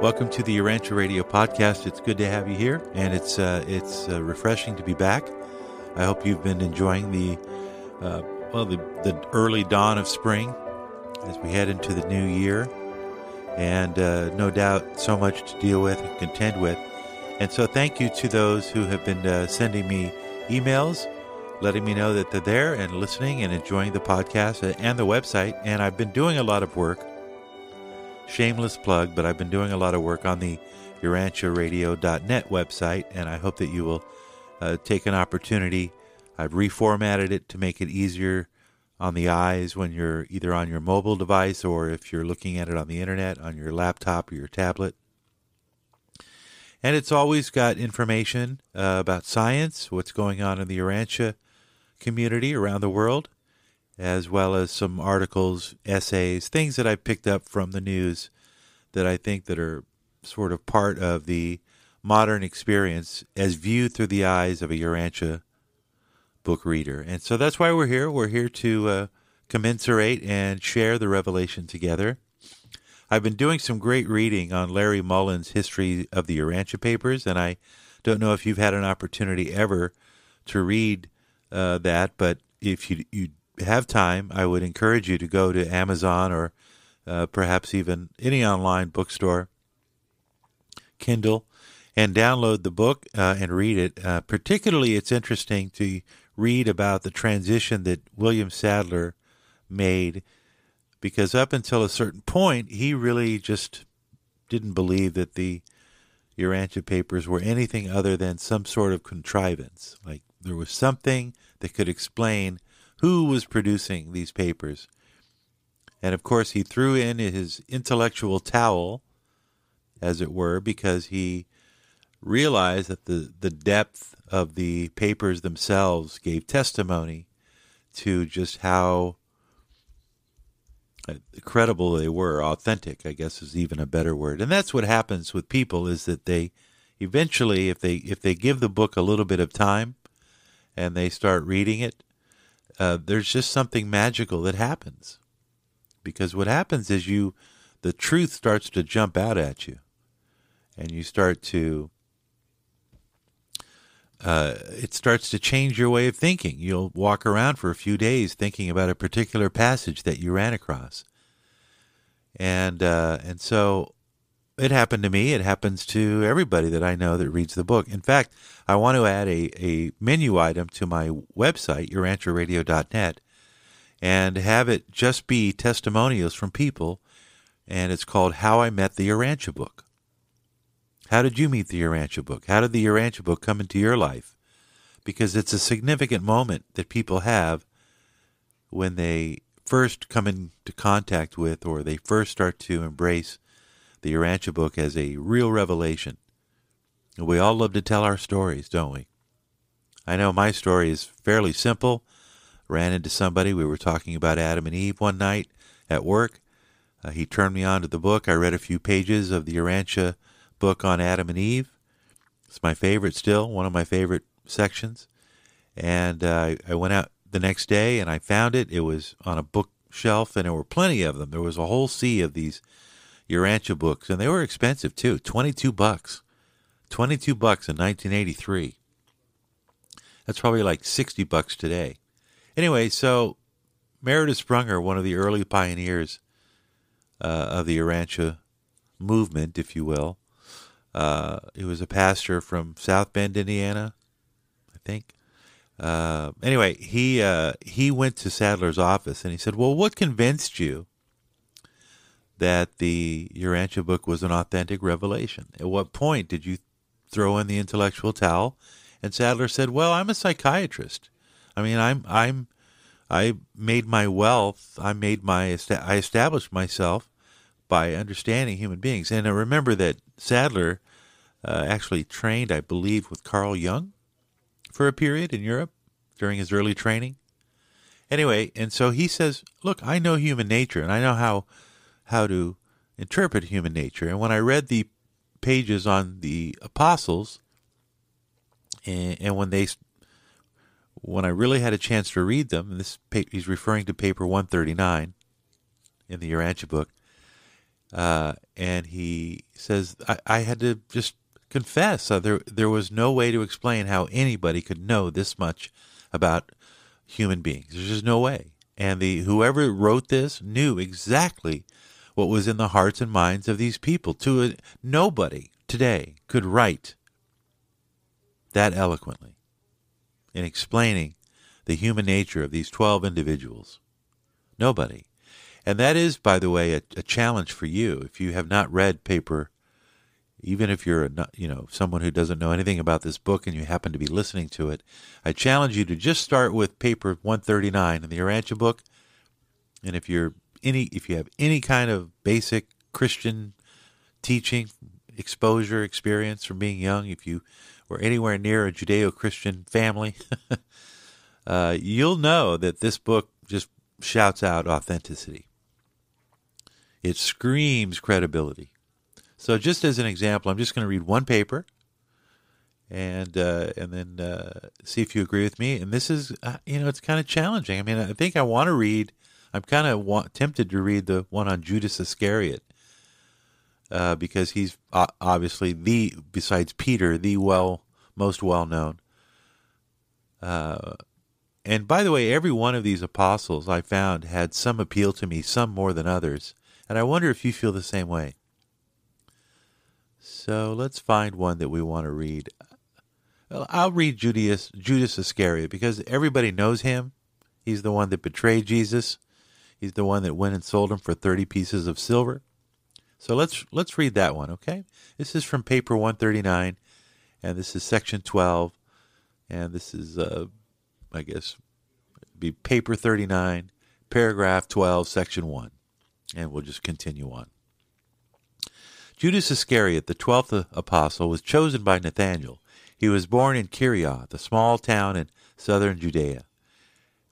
Welcome to the Urantia Radio podcast. It's good to have you here, and it's uh, it's uh, refreshing to be back. I hope you've been enjoying the uh, well the, the early dawn of spring as we head into the new year, and uh, no doubt so much to deal with and contend with. And so, thank you to those who have been uh, sending me emails, letting me know that they're there and listening and enjoying the podcast and the website. And I've been doing a lot of work shameless plug, but I've been doing a lot of work on the UrantiaRadio.net website, and I hope that you will uh, take an opportunity. I've reformatted it to make it easier on the eyes when you're either on your mobile device or if you're looking at it on the internet, on your laptop or your tablet. And it's always got information uh, about science, what's going on in the Urantia community around the world, as well as some articles, essays, things that I picked up from the news that I think that are sort of part of the modern experience as viewed through the eyes of a Urantia book reader. And so that's why we're here. We're here to uh, commensurate and share the revelation together. I've been doing some great reading on Larry Mullins' history of the Urantia papers, and I don't know if you've had an opportunity ever to read uh, that, but if you you have time, I would encourage you to go to Amazon or uh, perhaps even any online bookstore, Kindle, and download the book uh, and read it. Uh, particularly, it's interesting to read about the transition that William Sadler made because up until a certain point, he really just didn't believe that the Urantia papers were anything other than some sort of contrivance. Like there was something that could explain who was producing these papers. And of course, he threw in his intellectual towel, as it were, because he realized that the, the depth of the papers themselves gave testimony to just how uh, credible they were authentic i guess is even a better word and that's what happens with people is that they eventually if they if they give the book a little bit of time and they start reading it uh, there's just something magical that happens. Because what happens is you the truth starts to jump out at you. And you start to uh, it starts to change your way of thinking. You'll walk around for a few days thinking about a particular passage that you ran across. And uh, and so it happened to me. It happens to everybody that I know that reads the book. In fact, I want to add a, a menu item to my website, urantiaradio.net, and have it just be testimonials from people. And it's called How I Met the Urantia Book. How did you meet the Urantia Book? How did the Urantia Book come into your life? Because it's a significant moment that people have when they first come into contact with or they first start to embrace the Urantia book as a real revelation. We all love to tell our stories, don't we? I know my story is fairly simple. Ran into somebody. We were talking about Adam and Eve one night at work. Uh, he turned me on to the book. I read a few pages of the Urantia book on Adam and Eve. It's my favorite still, one of my favorite sections. And uh, I went out the next day and I found it. It was on a bookshelf and there were plenty of them. There was a whole sea of these Urantia books, and they were expensive too. Twenty-two bucks, twenty-two bucks in 1983. That's probably like sixty bucks today. Anyway, so Meredith Sprunger, one of the early pioneers uh, of the Urantia movement, if you will, uh, he was a pastor from South Bend, Indiana, I think. Uh, anyway, he uh, he went to Sadler's office and he said, "Well, what convinced you that the Urantia book was an authentic revelation? At what point did you throw in the intellectual towel? And Sadler said, "Well, I'm a psychiatrist. I mean, I'm I'm I made my wealth. I made my I established myself by understanding human beings. And I remember that Sadler uh, actually trained, I believe, with Carl Jung for a period in Europe during his early training. Anyway, and so he says, "Look, I know human nature, and I know how." How to interpret human nature. And when I read the pages on the apostles, and, and when they when I really had a chance to read them, and this he's referring to paper 139 in the Urantia book, Uh, and he says, I, I had to just confess. Uh, there, there was no way to explain how anybody could know this much about human beings. There's just no way. And the whoever wrote this knew exactly what was in the hearts and minds of these people. To a, nobody today could write that eloquently in explaining the human nature of these 12 individuals. Nobody. And that is, by the way, a, a challenge for you. If you have not read paper, even if you're a, you know someone who doesn't know anything about this book and you happen to be listening to it, I challenge you to just start with paper 139 in the Urantia book. And if you're any if you have any kind of basic Christian teaching exposure experience from being young, if you were anywhere near a Judeo-Christian family, uh, you'll know that this book just shouts out authenticity. It screams credibility. So, just as an example, I'm just going to read one paper, and uh, and then uh, see if you agree with me. And this is, uh, you know, it's kind of challenging. I mean, I think I want to read. I'm kind of wa- tempted to read the one on Judas Iscariot uh, because he's obviously the, besides Peter, the well most well known. Uh, and by the way, every one of these apostles I found had some appeal to me, some more than others. And I wonder if you feel the same way. So let's find one that we want to read. Well, I'll read Judas, Judas Iscariot because everybody knows him. He's the one that betrayed Jesus. He's the one that went and sold him for 30 pieces of silver. So let's let's read that one, okay? This is from paper 139 and this is section 12 and this is uh, I guess be paper 39, paragraph 12, section 1. And we'll just continue on. Judas Iscariot, the twelfth apostle, was chosen by Nathanael. He was born in Kerioth, a small town in southern Judea.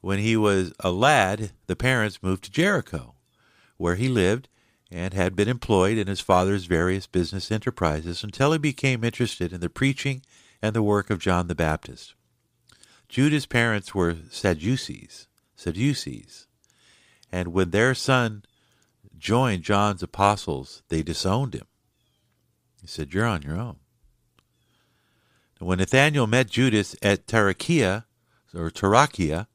When he was a lad, the parents moved to Jericho, where he lived and had been employed in his father's various business enterprises until he became interested in the preaching and the work of John the Baptist. Judah's parents were Sadducees, Sadducees, and when their son joined John's apostles, they disowned him. He said, You're on your own. When Nathanael met Judas at Tarakia, or Tarakia,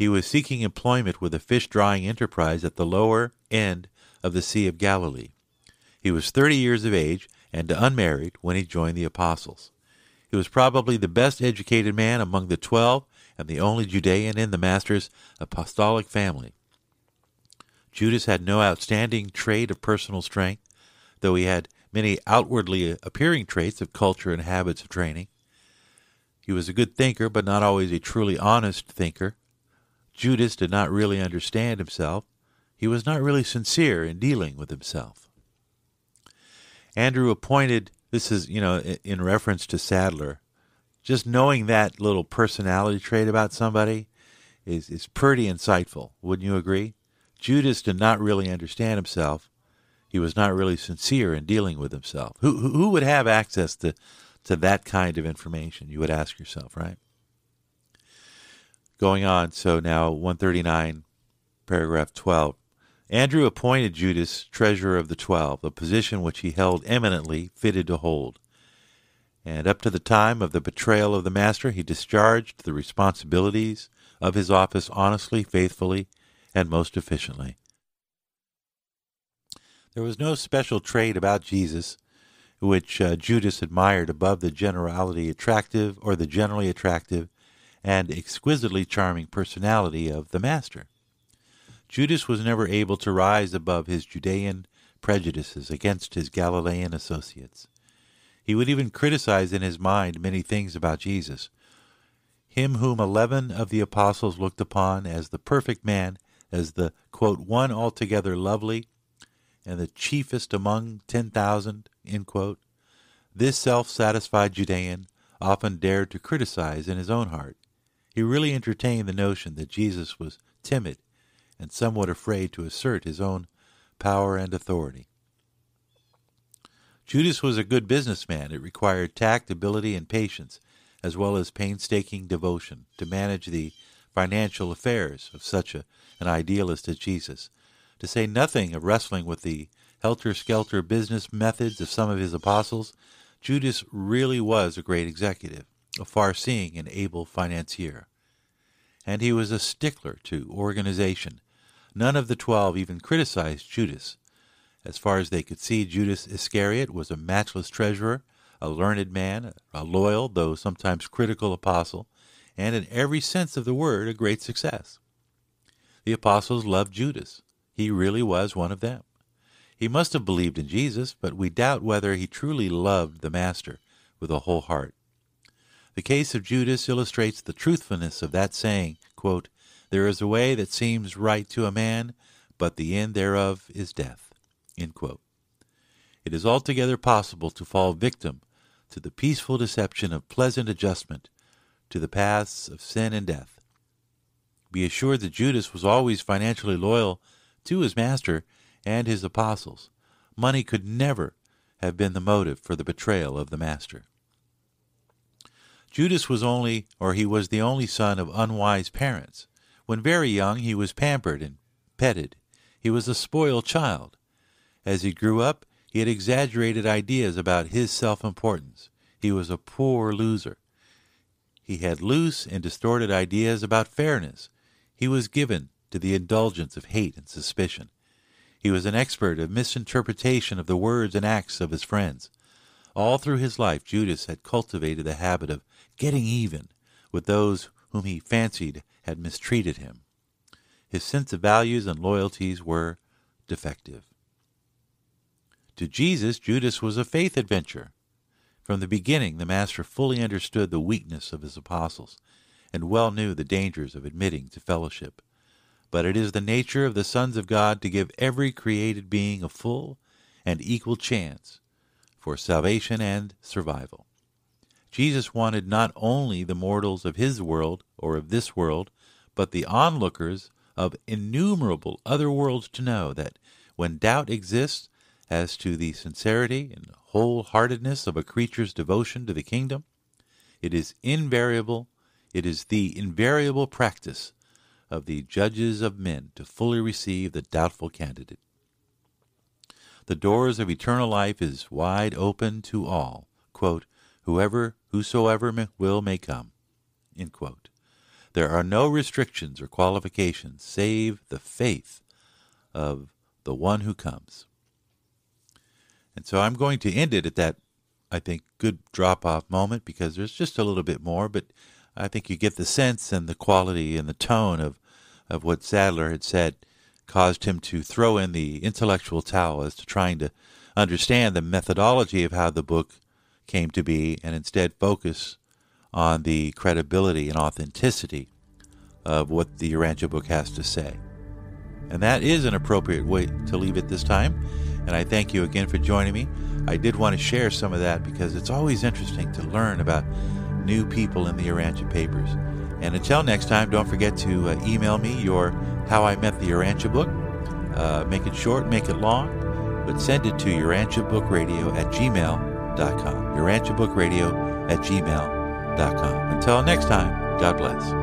he was seeking employment with a fish drying enterprise at the lower end of the Sea of Galilee. He was thirty years of age and unmarried when he joined the apostles. He was probably the best educated man among the twelve and the only Judean in the Master's apostolic family. Judas had no outstanding trait of personal strength, though he had many outwardly appearing traits of culture and habits of training. He was a good thinker, but not always a truly honest thinker. Judas did not really understand himself. He was not really sincere in dealing with himself. Andrew appointed this is, you know, in reference to Sadler. Just knowing that little personality trait about somebody is, is pretty insightful. Wouldn't you agree? Judas did not really understand himself. He was not really sincere in dealing with himself. Who, who would have access to, to that kind of information? You would ask yourself, right? Going on, so now 139, paragraph 12. Andrew appointed Judas treasurer of the twelve, a position which he held eminently fitted to hold. And up to the time of the betrayal of the master, he discharged the responsibilities of his office honestly, faithfully, and most efficiently. There was no special trait about Jesus which uh, Judas admired above the generality attractive or the generally attractive and exquisitely charming personality of the master. Judas was never able to rise above his Judean prejudices against his Galilean associates. He would even criticize in his mind many things about Jesus. Him whom eleven of the apostles looked upon as the perfect man, as the, quote, one altogether lovely, and the chiefest among ten thousand, this self satisfied Judean often dared to criticize in his own heart. He really entertained the notion that Jesus was timid and somewhat afraid to assert his own power and authority. Judas was a good businessman. It required tact, ability, and patience, as well as painstaking devotion, to manage the financial affairs of such a, an idealist as Jesus, to say nothing of wrestling with the helter skelter business methods of some of his apostles, Judas really was a great executive, a far seeing and able financier. And he was a stickler to organization. None of the twelve even criticized Judas. As far as they could see, Judas Iscariot was a matchless treasurer, a learned man, a loyal, though sometimes critical apostle, and in every sense of the word, a great success. The apostles loved Judas. He really was one of them. He must have believed in Jesus, but we doubt whether he truly loved the Master with a whole heart. The case of Judas illustrates the truthfulness of that saying, quote, There is a way that seems right to a man, but the end thereof is death. It is altogether possible to fall victim to the peaceful deception of pleasant adjustment to the paths of sin and death. Be assured that Judas was always financially loyal to his master and his apostles. Money could never have been the motive for the betrayal of the master. Judas was only, or he was the only son of unwise parents. When very young, he was pampered and petted. He was a spoiled child. As he grew up, he had exaggerated ideas about his self importance. He was a poor loser. He had loose and distorted ideas about fairness. He was given to the indulgence of hate and suspicion. He was an expert of misinterpretation of the words and acts of his friends. All through his life, Judas had cultivated the habit of getting even with those whom he fancied had mistreated him. His sense of values and loyalties were defective. To Jesus, Judas was a faith adventure. From the beginning, the Master fully understood the weakness of his apostles and well knew the dangers of admitting to fellowship but it is the nature of the sons of God to give every created being a full and equal chance for salvation and survival. Jesus wanted not only the mortals of his world or of this world, but the onlookers of innumerable other worlds to know that when doubt exists as to the sincerity and wholeheartedness of a creature's devotion to the kingdom, it is invariable, it is the invariable practice of the judges of men to fully receive the doubtful candidate. The doors of eternal life is wide open to all. Quote, Whoever, whosoever will may come. There are no restrictions or qualifications save the faith of the one who comes. And so I'm going to end it at that, I think, good drop off moment because there's just a little bit more, but I think you get the sense and the quality and the tone of, of what Sadler had said caused him to throw in the intellectual towel as to trying to understand the methodology of how the book came to be and instead focus on the credibility and authenticity of what the Urantia book has to say. And that is an appropriate way to leave it this time. And I thank you again for joining me. I did want to share some of that because it's always interesting to learn about new people in the Urantia papers. And until next time, don't forget to uh, email me your How I Met the Urantia book. Uh, make it short, make it long, but send it to urantiabookradio at gmail.com. Urantiabookradio at gmail.com. Until next time, God bless.